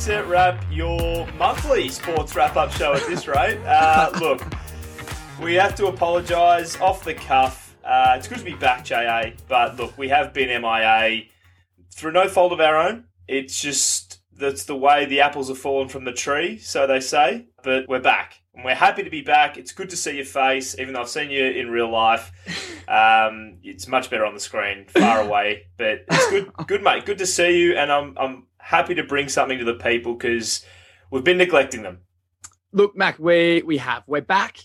Set Wrap, your monthly sports wrap up show at this rate. Uh, look, we have to apologise off the cuff. Uh, it's good to be back, JA, but look, we have been MIA through no fault of our own. It's just that's the way the apples have fallen from the tree, so they say. But we're back. And we're happy to be back. It's good to see your face, even though I've seen you in real life. Um, it's much better on the screen, far away. But it's good, good mate. Good to see you, and I'm I'm happy to bring something to the people because we've been neglecting them. Look, Mac, we we have we're back.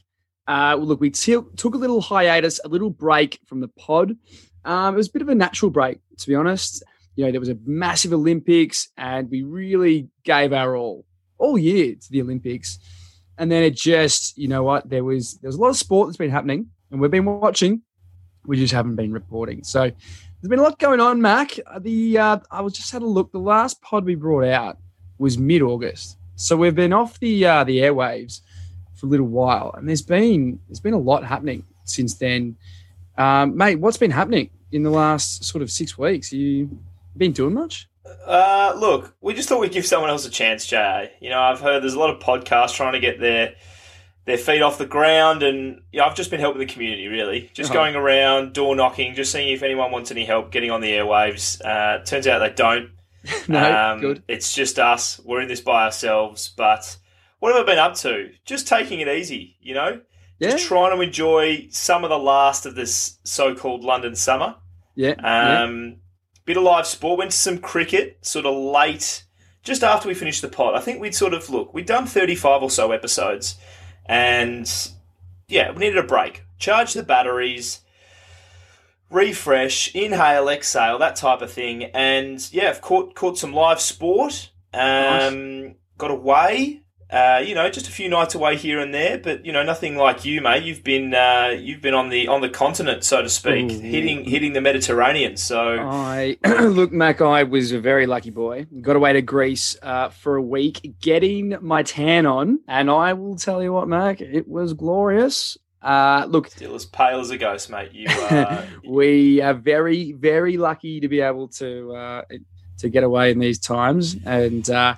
Uh, look, we t- took a little hiatus, a little break from the pod. Um, it was a bit of a natural break, to be honest. You know, there was a massive Olympics, and we really gave our all all year to the Olympics. And then it just, you know what, there was there was a lot of sport that's been happening, and we've been watching. We just haven't been reporting. So there's been a lot going on, Mac. The uh, I was just had a look. The last pod we brought out was mid August, so we've been off the uh, the airwaves for a little while, and there's been there's been a lot happening since then. Um, mate, what's been happening in the last sort of six weeks? You been doing much? Uh, look, we just thought we'd give someone else a chance, Jay. You know, I've heard there's a lot of podcasts trying to get their their feet off the ground, and yeah, I've just been helping the community really, just Uh-huh. going around, door knocking, just seeing if anyone wants any help getting on the airwaves. Uh, turns out they don't. no, Um, good. It's just us. We're in this by ourselves. But what have I been up to? Just taking it easy, you know. Yeah, Just trying to enjoy some of the last of this so-called London summer. yeah, yeah. Um, Bit of live sport. Went to some cricket, sort of late, just after we finished the pod. I think we'd sort of look. We'd done thirty-five or so episodes, and yeah, we needed a break. Charge the batteries, refresh, inhale, exhale, that type of thing. And yeah, I've caught caught some live sport. Um, Got away. Uh, you know, just a few nights away here and there, but you know, nothing like you, mate. You've been uh, you've been on the on the continent, so to speak, Ooh. hitting hitting the Mediterranean. So I look, Mac. I was a very lucky boy. Got away to Greece uh, for a week, getting my tan on, and I will tell you what, Mac, it was glorious. Uh, look, still as pale as a ghost, mate. You uh, we are very, very lucky to be able to uh, to get away in these times, and uh,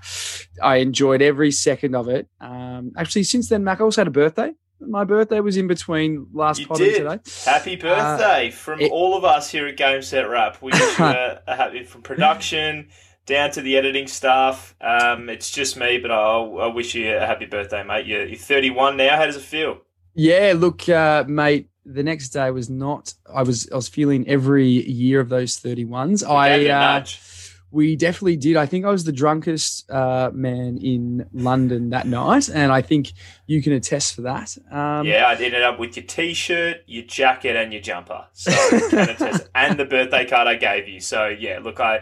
I enjoyed every second of it. Um, actually, since then, Mac, I also had a birthday. My birthday was in between last You pod did. and today. happy birthday from Uh, it- all of us here at Game Set Wrap. We wish you a, a happy from production down to the editing staff. Um, it's just me, but I, I wish you a happy birthday, mate. You're, you're 31 now. How does it feel? Yeah, look, uh, mate. The next day was not. I was. I was feeling every year of those thirty ones. Gave I. it a Uh, nudge. we definitely did. I think I was the drunkest uh, man in London that night, and I think you can attest for that. Um, yeah, I ended up with your t-shirt, your jacket, and your jumper. So attest- and the birthday card I gave you. So yeah, look, I,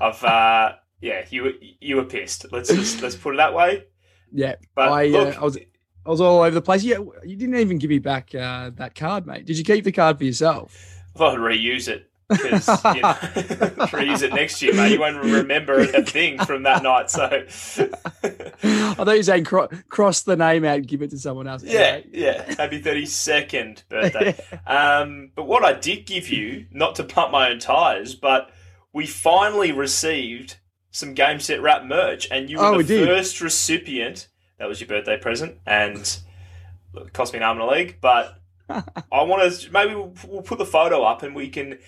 I've uh, yeah, you were- you were pissed. Let's just, let's put it that way. yeah. But I, uh, look, I was. I was all over the place. Yeah, you didn't even give me back uh, that card, mate. Did you keep the card for yourself? I thought I'd reuse it because you know, reuse it next year, mate. You won't remember a thing from that night. So I thought you were saying cro- cross the name out and give it to someone else. yeah, yeah. Happy thirty second birthday. Um, but what I did give you, not to pump my own tires, but we finally received some game set wrap merch, and you were Oh, the we first recipient. That was your birthday present, and look, it cost me an arm and a leg. But I want to maybe we'll, we'll put the photo up, and we can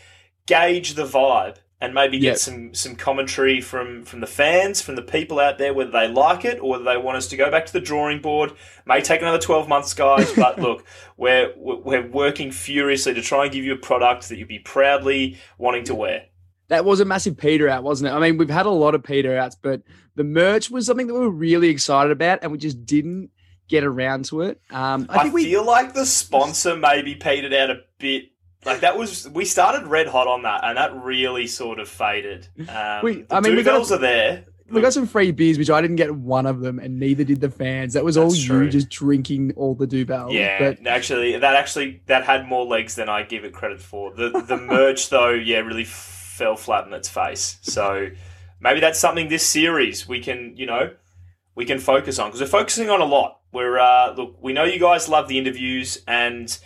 gauge the vibe. And maybe get Yep. some, some commentary from, from the fans, from the people out there, whether they like it or whether they want us to go back to the drawing board. May take another 12 months, guys, but look, we're, we're working furiously to try and give you a product that you'd be proudly wanting to wear. That was a massive peter out, wasn't it? I mean, we've had a lot of peter outs, but the merch was something that we were really excited about, and we just didn't get around to it. Um, I I, we feel like the sponsor maybe petered out a bit. Like that was we started red hot on that, and that really sort of faded. Um, We- I mean, we got are there. we got some free beers, which I didn't get one of them, and neither did the fans. That was all That's you just drinking all the Duvel. Yeah, but actually, that actually that had more legs than I give it credit for. The the merch though, yeah, really fell flat on its face. So maybe that's something this series we can, you know, we can focus on because we're focusing on a lot. We're uh, look, we know you guys love the interviews, and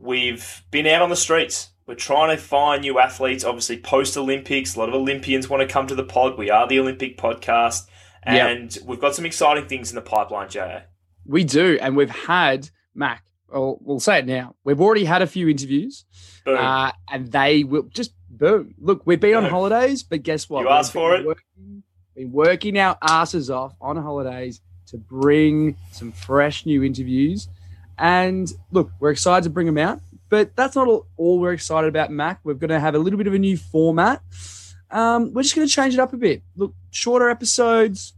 we've been out on the streets. We're trying to find new athletes. Obviously, post Olympics, a lot of Olympians want to come to the pod. We are the Olympic podcast. Yep. And we've got some exciting things in the pipeline, JA. We do, and we've had Mac. Well, we'll say it now. We've already had a few interviews, Boom. uh, and they will just boom. Look, we've been on holidays, but guess what? You asked for it. Working, been working our asses off on holidays to bring some fresh new interviews, and look, we're excited to bring them out. But that's not all, all we're excited about, Mac. We're going to have a little bit of a new format. Um, we're just going to change it up a bit. Look, shorter episodes,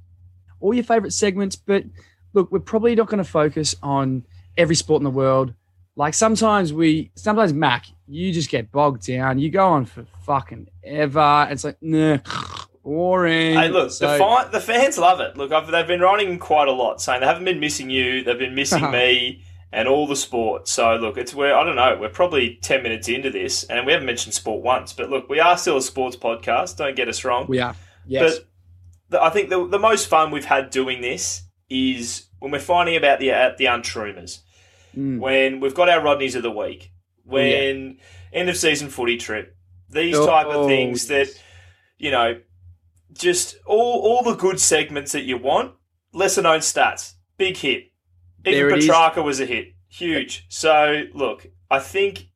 all your favorite segments, but look, we're probably not going to focus on every sport in the world. Like sometimes we, sometimes Mac, you just get bogged down. You go on for fucking ever. It's like, nah, boring. Hey, look, So- the, fi- the fans love it. Look, I've, they've been writing quite a lot, saying they haven't been missing you, they've been missing me and all the sport. So, look, it's where, I don't know, we're probably 10 minutes into this, and we haven't mentioned sport once. But look, we are still a sports podcast, don't get us wrong. we are. Yes. But the, I think the, the most fun we've had doing this is when we're finding about the uh, the untruemers. Mm. When we've got our Rodneys of the week. Oh, yeah. When end of season footy trip. These Oh, type of things that you know, just all all the good segments that you want. Lesser known stats, big hit. Even. Petracca was a hit, huge. So look, I think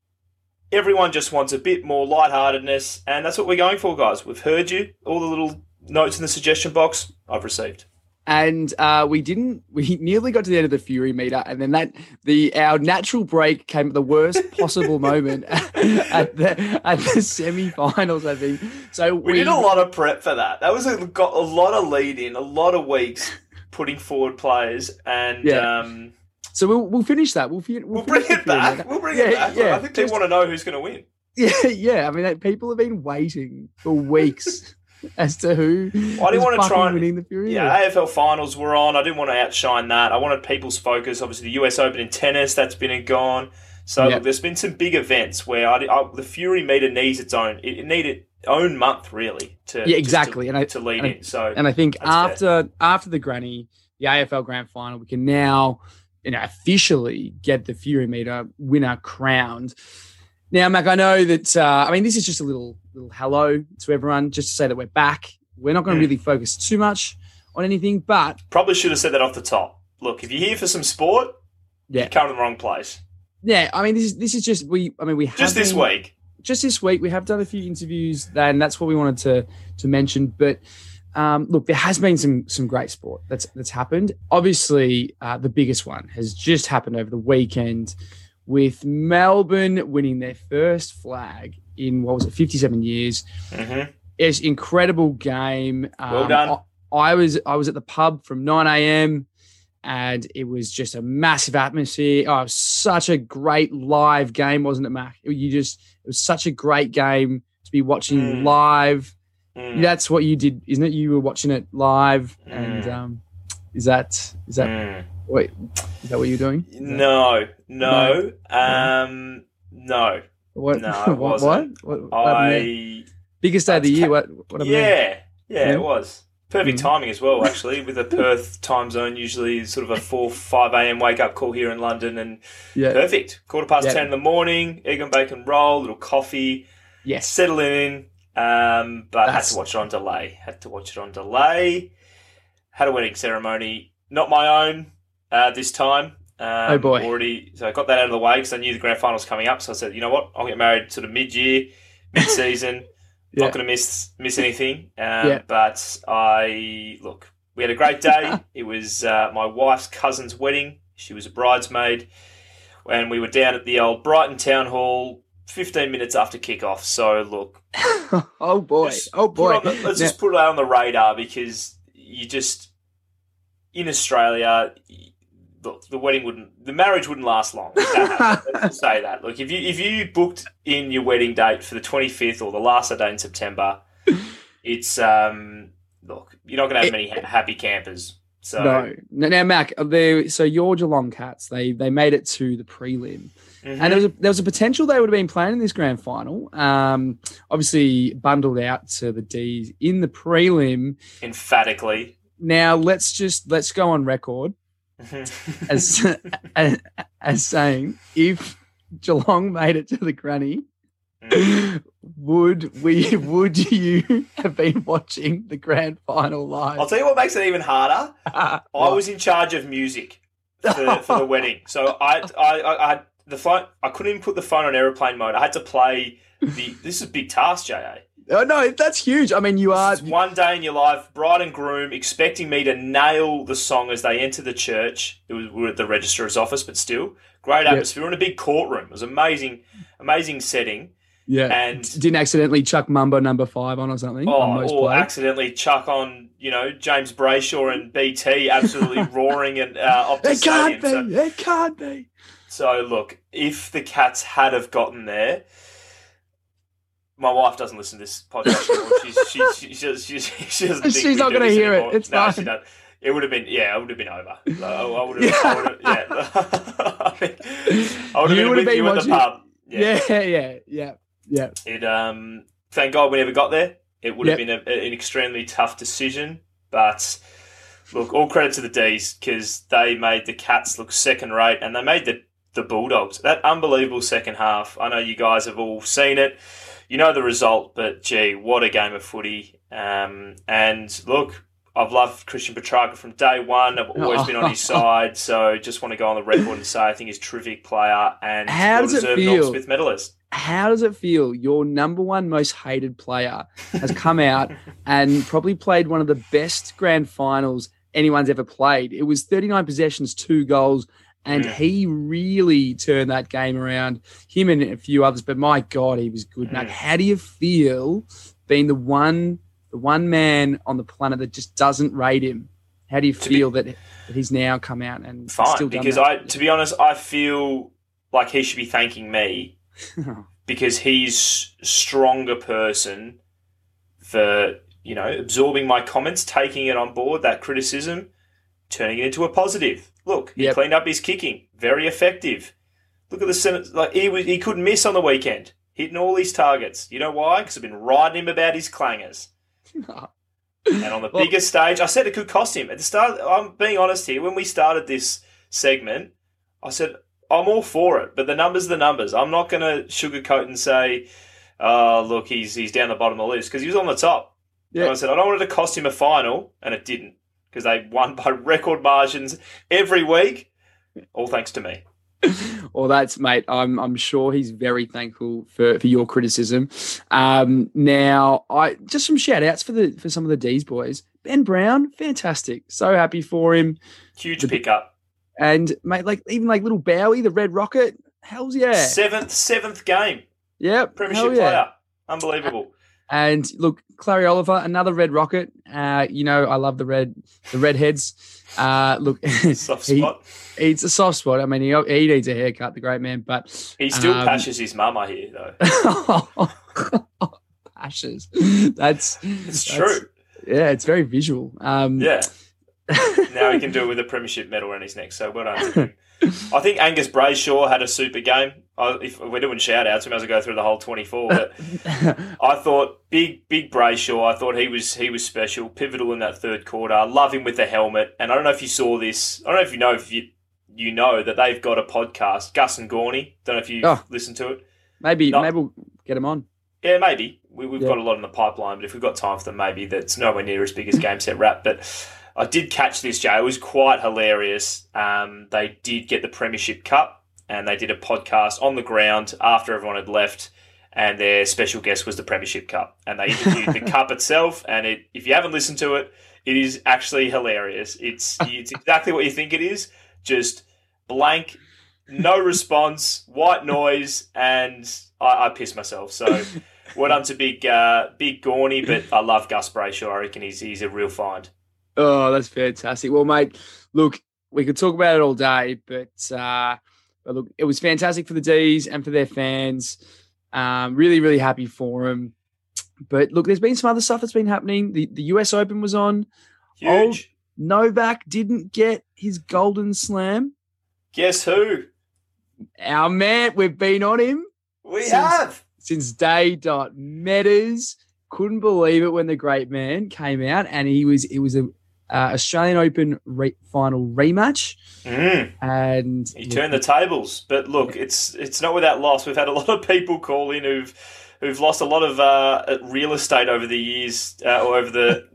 everyone just wants a bit more lightheartedness, and that's what we're going for, guys. We've heard you. All the little notes in the suggestion box I've received. and uh, we didn't. We nearly got to the end of the Fury meter, and then that the our natural break came at the worst possible moment at the at the semi-finals. I think so. We, did a lot of prep for that. That was a, got a lot of lead in, a lot of weeks putting forward players, and Yeah. um, So we'll we'll finish that. We'll, we'll, we'll bring it back. We'll bring Yeah, it back. yeah, I think they just- want to know who's going to win. Yeah, yeah. I mean, people have been waiting for weeks as to who. I didn't want to try and winning the Fury. Yeah. AFL finals were on. I didn't want to outshine that. I wanted people's focus. Obviously, the US Open in tennis that's been and gone. So Yeah. look, there's been some big events where I, I, the Fury meter needs its own. It, it needed own month really to Yeah, exactly. to, And I- to lead and in. So And I think after after the granny, the AFL Grand Final, we can now, you know, officially get the Fury Meter winner crowned. Now, Mac, I know that. Uh, I mean, this is just a little little hello to everyone, just to say that we're back. We're not going to Mm. really focus too much on anything, but probably should have said that off the top. Look, if you're here for some sport, Yeah. you come to the wrong place. yeah, I mean, this is this is just we. I mean, we have Just this been- week. Just this week we have done a few interviews and that's what we wanted to to mention. But um, look there has been some some great sport that's that's happened. Obviously uh, the biggest one has just happened over the weekend with melbourne winning their first flag in what was it 57 years. Hmm it's incredible game. Um, Well done. I, I was i was at the pub from 9 a.m and it was just a massive atmosphere. Oh, such a great live game, wasn't it, Mac? You just it was such a great game to be watching Mm. live. Mm. That's what you did, isn't it? You were watching it live, and Mm. um, is that is that Mm. wait is that what you're doing? That- No, no, um, no. What? no, what, what? What? what? I Biggest day of the year. ca- What? What yeah, yeah, Yeah. it was perfect Mm. timing as well. Actually, with the Perth time zone, usually sort of a four five a.m. wake up call here in London, and Yeah. perfect. Quarter past Yeah. ten in the morning, egg and bacon roll, little coffee, Yes. settling in. Um, but had to watch it on delay. Had to watch it on delay. Had a wedding ceremony, not my own uh, this time. Um, Oh, boy. Already, so I got that out of the way because I knew the grand final was coming up. So I said, you know what, I'll get married sort of mid year, mid season. Yeah. Not going to miss miss anything. Um, Yeah. But I look, we had a great day. it was uh, my wife's cousin's wedding. She was a bridesmaid, and we were down at the old Brighton Town Hall. 15 minutes after kickoff. So, look, oh boy. Oh boy. the- let's Now- just put it out on the radar because you just in Australia, look, the wedding wouldn't, the marriage wouldn't last long. if that happened. Let's say that. Look, if you if you booked in your wedding date for the twenty fifth or the last day in September, it's um look, you're not going to have many ha- happy campers. So No. Now, Mac, they, so your Geelong Cats, they they made it to the prelim. Mhm. And there was a, there was a potential they would have been playing in this grand final. Um, obviously bundled out to the D's in the prelim. emphatically. Now let's just let's go on record as as, as saying if Geelong made it to the granny, would we? Would you have been watching the grand final live? I'll tell you what makes it even harder. I was in charge of music for, for the wedding, so I, I, I, I, the phone. I couldn't even put the phone on airplane mode. I had to play the. This is a big task, Ja. Oh, no, that's huge. I mean, you are It's one day in your life, bride and groom, expecting me to nail the song as they enter the church. It was we were at the registrar's office, but still great Yep. atmosphere in a big courtroom. It was amazing, amazing setting. yeah. And Didn't accidentally chuck Mambo number five on or something. oh, or players. accidentally chuck on, you know, James Brayshaw and BT absolutely roaring and uh, It can't Stadium. be. So, It can't be. so look, if the Cats had have gotten there. My wife doesn't listen to this podcast anymore. She's, she, she, she, she, she, she doesn't She's not gonna this hear it. It's no, fine. It would have been, yeah, it would have been over. Like, I, would have, I would have, yeah. I would have You been would with have been you at the pub. Yeah, yeah, yeah, yeah. It um thank God we never got there. It would have been a, an extremely tough decision, but look, all credit to the D's because they made the Cats look second rate and they made the the Bulldogs that unbelievable second half. I know you guys have all seen it. You know the result, but gee, what a game of footy! Um, and look, I've loved Christian Petracca from day one. I've always been on his side, so just want to go on the record and say I think he's a terrific player and How does it feel? Norm Smith medalist. How does it feel? Your number one most hated player has come out and probably played one of the best grand finals anyone's ever played. It was 39 possessions, two goals, and Mm. he really turned that game around. Him and a few others, but my God, he was good. Mm. how do you feel being the one, the one man on the planet that just doesn't rate him? How do you To be- feel that, that he's now come out and fine still done because that? I, to be honest, I feel like he should be thanking me because he's a stronger person for you know absorbing my comments, taking it on board that criticism, turning it into a positive. Look, he Yep. cleaned up his kicking, very effective. Look at the sen- like he was, he couldn't miss on the weekend, hitting all his targets. You know why? Because I've been riding him about his clangers. And on the Well- biggest stage, I said it could cost him. At the start, I'm being honest here. When we started this segment, I said I'm all for it, but the numbers, are the numbers. I'm not going to sugarcoat and say, "Oh, look, he's he's down the bottom of the list" because he was on the top. Yeah. And I said I don't want it to cost him a final, and it didn't because they won by record margins every week, all thanks to me. well, that's mate. I'm I'm sure he's very thankful for, for your criticism. Um, now, I just some shout outs for the for some of the D's boys. Ben Brown, fantastic. So happy for him. Huge The- pickup. And mate, like even like little Bowey, the Red Rocket. Hell's yeah, Seventh seventh game, yeah, premiership yeah. player, unbelievable. And look, Clary Oliver, another Red Rocket. Uh, you know, I love the red the redheads. Uh, look, Soft he- spot. it's a soft spot. I mean, he, he needs a haircut, the great man. But He still um, pashes his mum, I hear though. Ashes. That's It's that's- true. Yeah, it's very visual. Um, Yeah. now he can do it with a premiership medal around his neck. So well done. I think Angus Brayshaw had a super game. I, if we're doing shout outs, we might as well go through the whole 24. But I thought big, big Brayshaw. I thought he was he was special, pivotal in that third quarter. I love him with the helmet. And I don't know if you saw this. I don't know if you know if you you know that they've got a podcast, Gus and Gawny. Don't know if you Oh. listened to it. maybe No. maybe we'll get him on. Yeah, maybe. We, we've Yeah. got a lot in the pipeline, but if we've got time for them, maybe that's nowhere near as big as Game Set Wrap. But I did catch this, Jay. It was quite hilarious. Um, they did get the Premiership Cup, and they did a podcast on the ground after everyone had left, and their special guest was the Premiership Cup. And they interviewed the Cup itself, and it, if you haven't listened to it, it is actually hilarious. It's, it's exactly what you think it is, just blank, no response, white noise, and I, I pissed myself. So well done to big uh, big Gawny, but I love Gus Brayshaw. I reckon he's he's a real find. Oh, that's fantastic. Well, mate, look, we could talk about it all day, but, uh, but look, it was fantastic for the D's and for their fans. Um, really, really happy for them. But look, there's been some other stuff that's been happening. The the US Open was on. Huge. Novak didn't get his golden slam. Guess who? Our man, we've been on him We Since- have. since day dot matters. Couldn't believe it when the great man came out and he was it was a uh, Australian Open re- final rematch, Mm. and He turned the tables, but look, it's it's not without loss. We've had a lot of people call in who've who've lost a lot of uh, real estate over the years uh, or over the,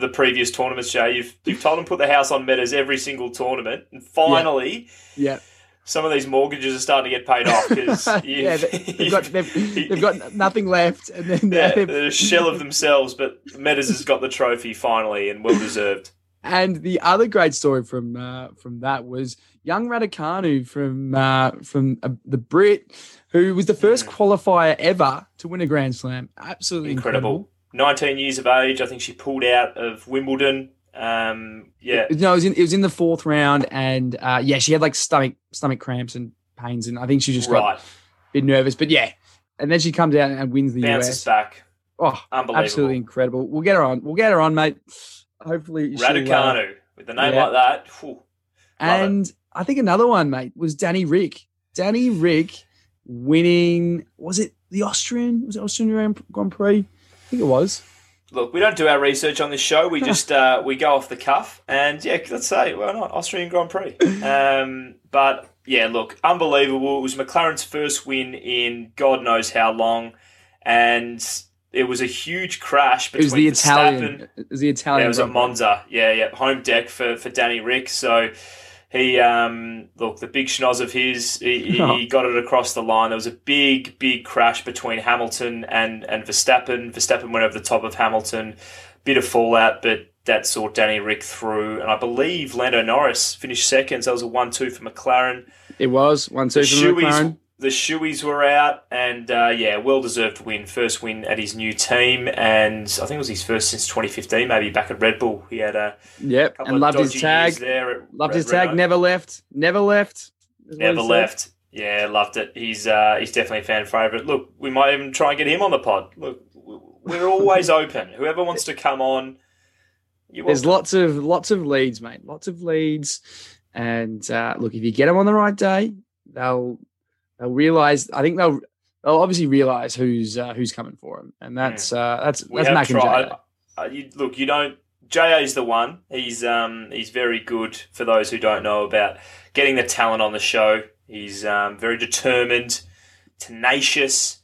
the previous tournaments. Jay, you've you've told them put the house on metas every single tournament, and finally, yeah, some of these mortgages are starting to get paid off because yeah, they, they've got they've, they've got nothing left, and then yeah, they've- they're a shell of themselves. But Metas has got the trophy finally, and well deserved. And the other great story from uh, from that was young Raducanu from uh, from uh, the Brit, who was the first Mm. qualifier ever to win a Grand Slam. Absolutely incredible. Incredible. 19 years of age. I think she pulled out of Wimbledon. Um, yeah, No, it was in it was in the fourth round, and uh, yeah, she had like stomach stomach cramps and pains, and I think she just got right. a bit nervous. But yeah, and then she comes out and wins the Bounces US. back. Oh, absolutely incredible. We'll get her on. We'll get her on, mate. Hopefully, uh, Raducanu with a name yeah. like that. whew. It. And I think another one, mate, was Danny Ric. Danny Ric winning, was it the Austrian? Was it Austrian Grand Prix? I think it was. Look, we don't do our research on this show. We just uh, we go off the cuff, and yeah, let's say why not Austrian Grand Prix. Um, but yeah, look, unbelievable. It was McLaren's first win in God knows how long, and it was a huge crash It was between the Verstappen- Italian. It was the Italian. Yeah, it was at Monza. Yeah, yeah, home deck for for Danny Ric. So he um look the big schnoz of his. He, he, Oh. got it across the line. There was a big big crash between Hamilton and and Verstappen. Verstappen went over the top of Hamilton. Bit of fallout, but that saw Danny Ric through, and I believe Lando Norris finished second. So that was a one-two for McLaren. It was one two for from shoeies, McLaren. The shoeies were out, and uh, yeah, well deserved win. First win at his new team, and I think it was his first since 2015, maybe back at Red Bull. He had a Yep, and loved his tag. there. Loved Red- his tag. Renault. Never left. Never left. is what he never said. left. Yeah, loved it. He's uh, he's definitely a fan favorite. Look, we might even try and get him on the pod. Look, we're always open. Whoever wants to come on, There's lots of lots of leads, mate. Lots of leads, and uh, look, if you get them on the right day, they'll they'll realize. I think they'll they'll obviously realize who's uh, who's coming for them, and that's uh, that's we that's Mac and tried. Jay. Uh, you, look, you don't. Ja is the one. He's um he's very good. For those who don't know about getting the talent on the show, he's um very determined, tenacious,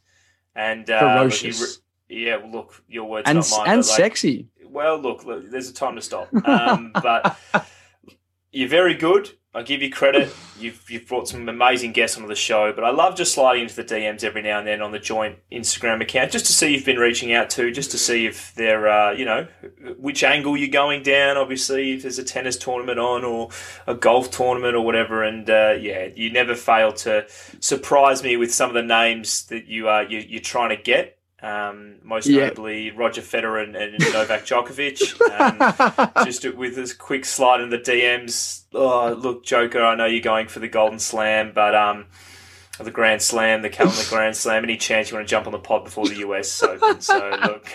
and uh, he Ferocious. re- yeah, well, look, your words and not mine. and like, sexy. well, look, look, there's a time to stop. Um, but you're very good. I give you credit. You've you've brought some amazing guests onto the show, but I love just sliding into the DMs every now and then on the joint Instagram account, just to see you've been reaching out to, just to see if they're, uh, you know, which angle you're going down. Obviously, if there's a tennis tournament on or a golf tournament or whatever, and uh, yeah, you never fail to surprise me with some of the names that you are you, you're trying to get. Um, most Yeah. notably, Roger Federer and, and Novak Djokovic. Um, just with this quick slide in the DMs. Oh, look, Joker, I know you're going for the Golden Slam, but um, the Grand Slam, the calendar Grand Slam. Any chance you want to jump on the pod before the US Open? So look,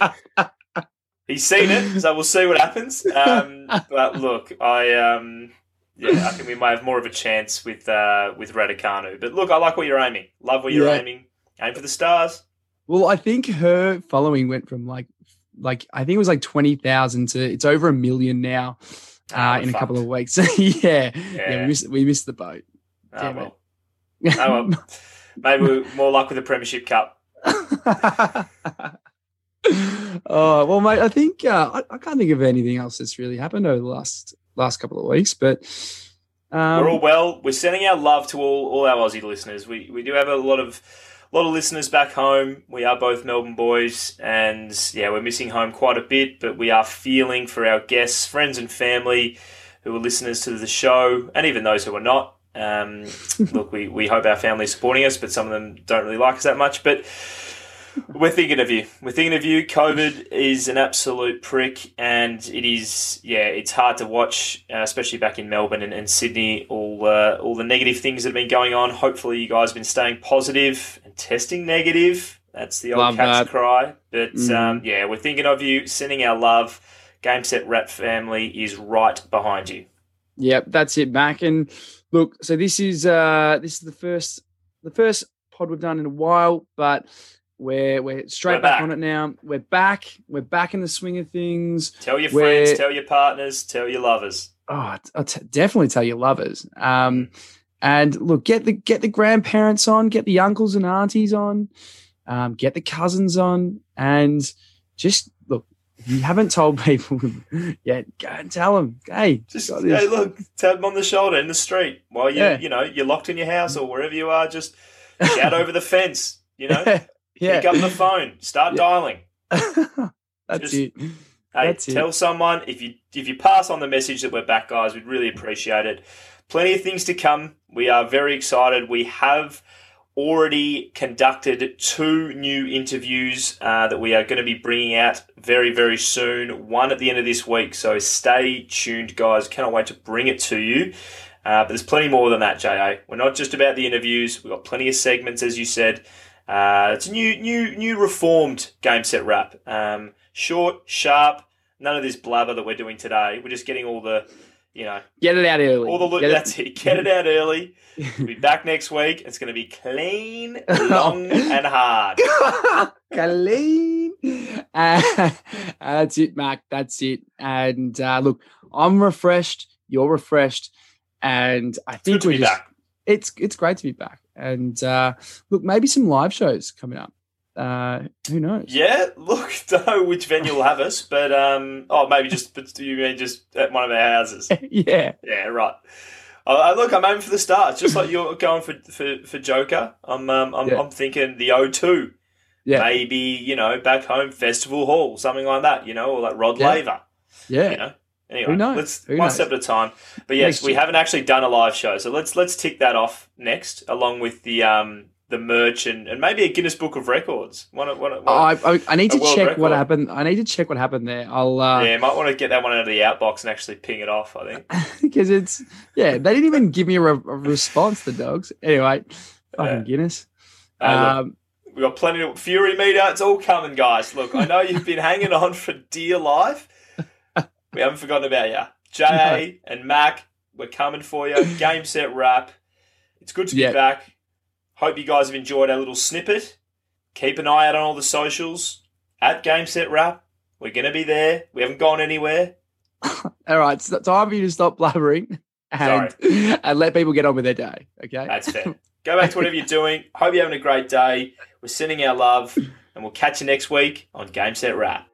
he's seen it, so we'll see what happens. Um, but look, I um, yeah, I think we might have more of a chance with uh, with Raducanu. But look, I like what you're aiming. Love what you're Yeah. aiming. Aim for the stars. Well, I think her following went from like like I think it was like twenty thousand to it's over a million now uh, Ah, in a couple of weeks. yeah, yeah, Yeah. we missed we missed the boat. Oh, Damn well. Oh, well. Maybe we're more luck with the Premiership Cup. oh well, mate. I think uh, I, I can't think of anything else that's really happened over the last last couple of weeks, but um, We're all well. We're sending our love to all, all our Aussie listeners. We we do have a lot of lot of listeners back home. We are both Melbourne boys, and yeah, we're missing home quite a bit. But we are feeling for our guests, friends, and family who are listeners to the show, and even those who are not. Um, look, we, we hope our family is supporting us, but some of them don't really like us that much. But we're thinking of you. We're thinking of you. COVID is an absolute prick, and it is yeah, it's hard to watch, uh, especially back in Melbourne and, and Sydney. All uh, all the negative things that have been going on. Hopefully, you guys have been staying positive and testing negative. That's the old Love cat's that. cry. But Mhm. um, yeah, we're thinking of you. Sending our love. Game Set Wrap family is right behind you. Yep, that's it, Mac. And look, so this is uh this is the first the first pod we've done in a while, but We're we're straight We're back. back. on it now. We're back. We're back in the swing of things. Tell your We're- friends, tell your partners, tell your lovers. Oh, I'll t- definitely tell your lovers. Um, and look, get the get the grandparents on, get the uncles and aunties on, um, get the cousins on, and just look. You haven't told people yet, go and tell them. Hey, Just got this. hey, look, tap them on the shoulder in the street while you Yeah. you know you're locked in your house or wherever you are. Just shout over the fence. You know, yeah, pick up the phone, start Yeah. dialing. that's Just- it. Hey, That's it. tell someone if you if you pass on the message that we're back, guys. We'd really appreciate it. Plenty of things to come. We are very excited. We have already conducted two new interviews uh, that we are going to be bringing out very very soon. One at the end of this week. So stay tuned, guys. Cannot wait to bring it to you. Uh, but there's plenty more than that, Ja. We're not just about the interviews. We've got plenty of segments, as you said. Uh, it's a new, new, new reformed game set wrap. Um, short, sharp. None of this blabber that we're doing today. We're just getting all the, you know, Get it out early. all the. Look, Get it- that's it. Get it out early. We'll be back next week. It's going to be clean, long, and hard. Clean. Uh, that's it, Mac. That's it. And uh, look, I'm refreshed. You're refreshed, and I think we're be just, back. It's it's great to be back. And uh, look, maybe some live shows coming up. Uh, who knows? Yeah, look, don't know which venue will have us, but um, oh, maybe just, you mean just at one of our houses? yeah. Yeah, right. Uh, look, I'm aiming for the stars, just like you're going for for, for Joker. I'm um, I'm, Yeah. I'm thinking the O2. Yeah. Maybe you know back home festival hall, something like that. You know, or like Rod Yeah. Laver. Yeah. You know. Anyway, Who knows? let's Who one knows? step at a time. But yes, Next we year. haven't actually done a live show, so let's let's tick that off next, along with the um the merch and, and maybe a Guinness Book of Records. One, one, one, I, I, need to check what happened. I need to check what happened there. I'll uh, yeah, might want to get that one out of the outbox and actually ping it off. I think. because it's yeah they didn't even give me a, re- a response the dogs anyway fucking Yeah. Guinness look, um We've got plenty of Fury meter. It's all coming, guys. Look, I know you've been hanging on for dear life. We haven't forgotten about you. JA and Mac, we're coming for you. Game set wrap. It's good to be back. Hope you guys have enjoyed our little snippet. Keep an eye out on all the socials at Game Set Wrap. We're going to be there. We haven't gone anywhere. all right it's time for you to stop blabbering and and let people get on with their day okay That's fair. Go back to whatever you're doing. Hope you're having a great day. We're sending our love, and we'll catch you next week on Game Set Wrap.